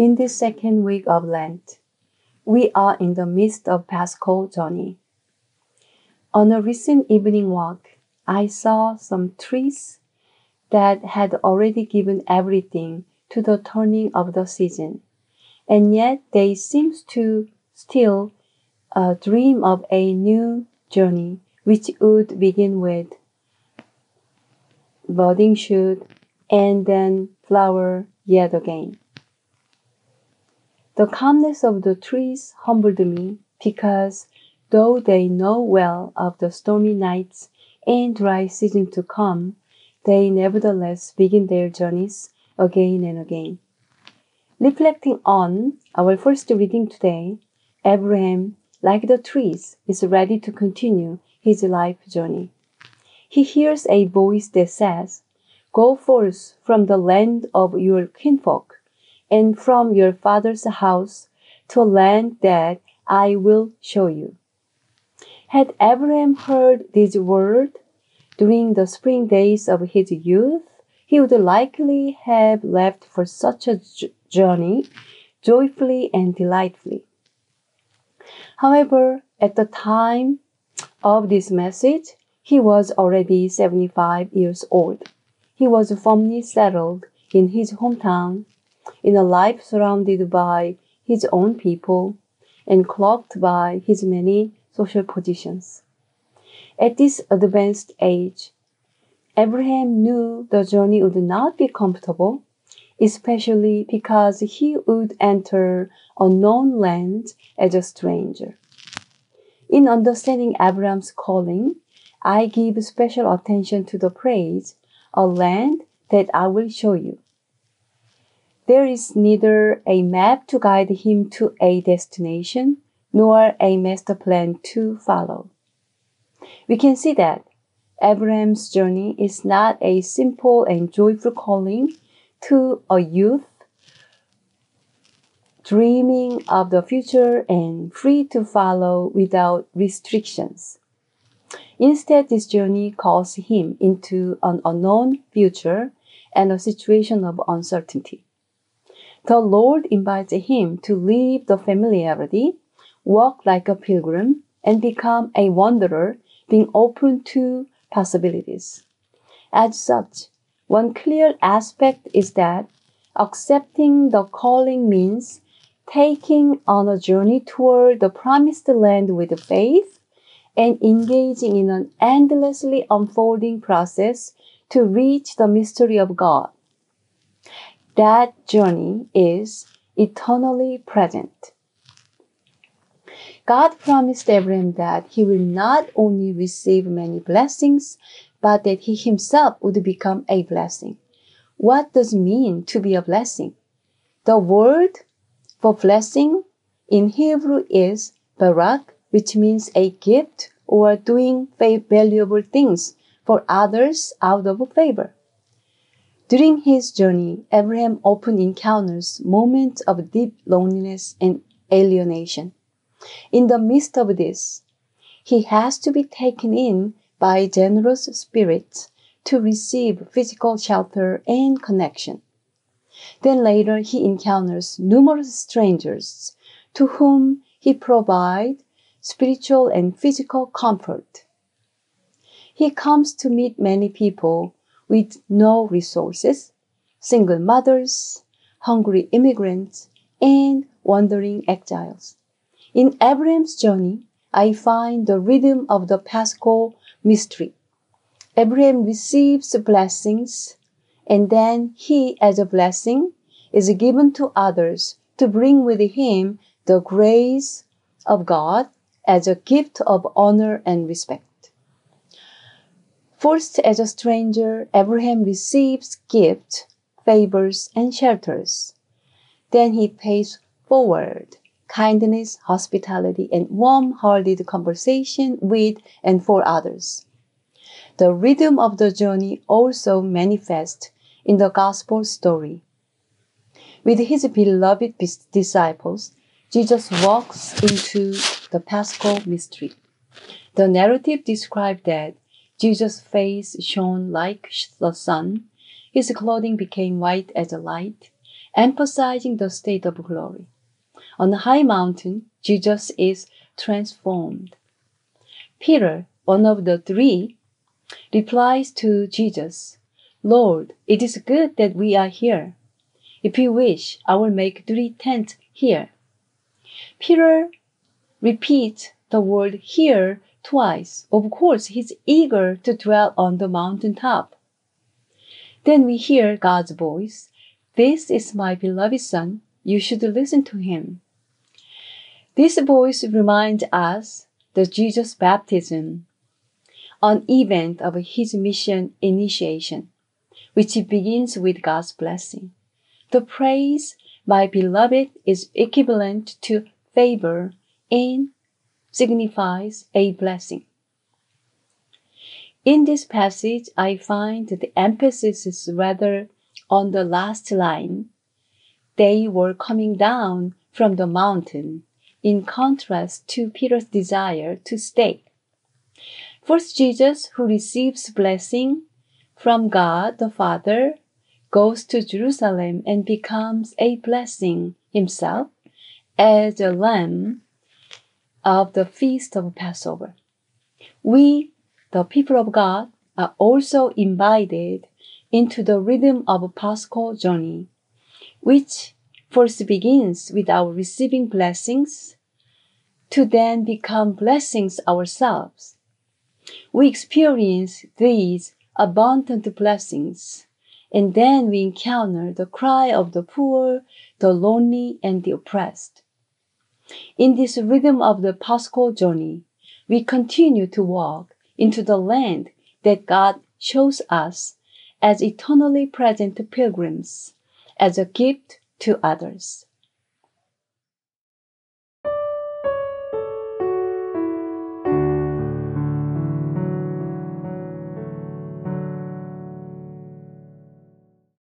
In this second week of Lent, we are in the midst of Paschal journey. On a recent evening walk, I saw some trees that had already given everything to the turning of the season, and yet they seemed to still uh, dream of a new journey which would begin with budding shoot and then flower yet again. The calmness of the trees humbled me because though they know well of the stormy nights and dry season to come, they nevertheless begin their journeys again and again. Reflecting on our first reading today, Abraham, like the trees, is ready to continue his life journey. He hears a voice that says, Go forth from the land of your kinfolk and from your father's house to a land that I will show you. Had Abraham heard these words during the spring days of his youth, he would likely have left for such a journey joyfully and delightfully. However, at the time of this message, he was already 75 years old. He was firmly settled in his hometown, in a life surrounded by his own people and cloaked by his many social positions. At this advanced age, Abraham knew the journey would not be comfortable, especially because he would enter unknown land as a stranger. In understanding Abraham's calling, I give special attention to the phrase a land that I will show you. There is neither a map to guide him to a destination nor a master plan to follow. We can see that Abraham's journey is not a simple and joyful calling to a youth dreaming of the future and free to follow without restrictions. Instead, this journey calls him into an unknown future and a situation of uncertainty. The Lord invites him to leave the familiarity, walk like a pilgrim, and become a wanderer, being open to possibilities. As such, one clear aspect is that accepting the calling means taking on a journey toward the promised land with faith and engaging in an endlessly unfolding process to reach the mystery of God. That journey is eternally present. God promised Abraham that he will not only receive many blessings, but that he himself would become a blessing. What does it mean to be a blessing? The word for blessing in Hebrew is barak, which means a gift or doing valuable things for others out of favor. During his journey, Abraham often encounters moments of deep loneliness and alienation. In the midst of this, he has to be taken in by generous spirits to receive physical shelter and connection. Then later he encounters numerous strangers to whom he provides spiritual and physical comfort. He comes to meet many people with no resources, single mothers, hungry immigrants, and wandering exiles. In Abraham's journey, I find the rhythm of the Paschal mystery. Abraham receives blessings, and then he, as a blessing, is given to others to bring with him the grace of God as a gift of honor and respect. First, as a stranger, Abraham receives gifts, favors, and shelters. Then he pays forward kindness, hospitality, and warm-hearted conversation with and for others. The rhythm of the journey also manifests in the gospel story. With his beloved disciples, Jesus walks into the Paschal mystery. The narrative describes that Jesus' face shone like the sun, his clothing became white as a light, emphasizing the state of glory. On the high mountain, Jesus is transformed. Peter, one of the three, replies to Jesus, Lord, it is good that we are here. If you wish, I will make three tents here. Peter repeats the word here twice. Of course, he's eager to dwell on the mountain top. Then we hear God's voice. This is my beloved son. You should listen to him. This voice reminds us the Jesus baptism, an event of his mission initiation, which begins with God's blessing. The praise, my beloved, is equivalent to favor and signifies a blessing. In this passage, I find the emphasis is rather on the last line. They were coming down from the mountain in contrast to Peter's desire to stay. First, Jesus, who receives blessing from God the Father, goes to Jerusalem and becomes a blessing himself as a lamb of the feast of Passover. We, the people of God, are also invited into the rhythm of Paschal journey, which first begins with our receiving blessings to then become blessings ourselves. We experience these abundant blessings and then we encounter the cry of the poor, the lonely, and the oppressed. In this rhythm of the Paschal journey, we continue to walk into the land that God shows us as eternally present pilgrims, as a gift to others.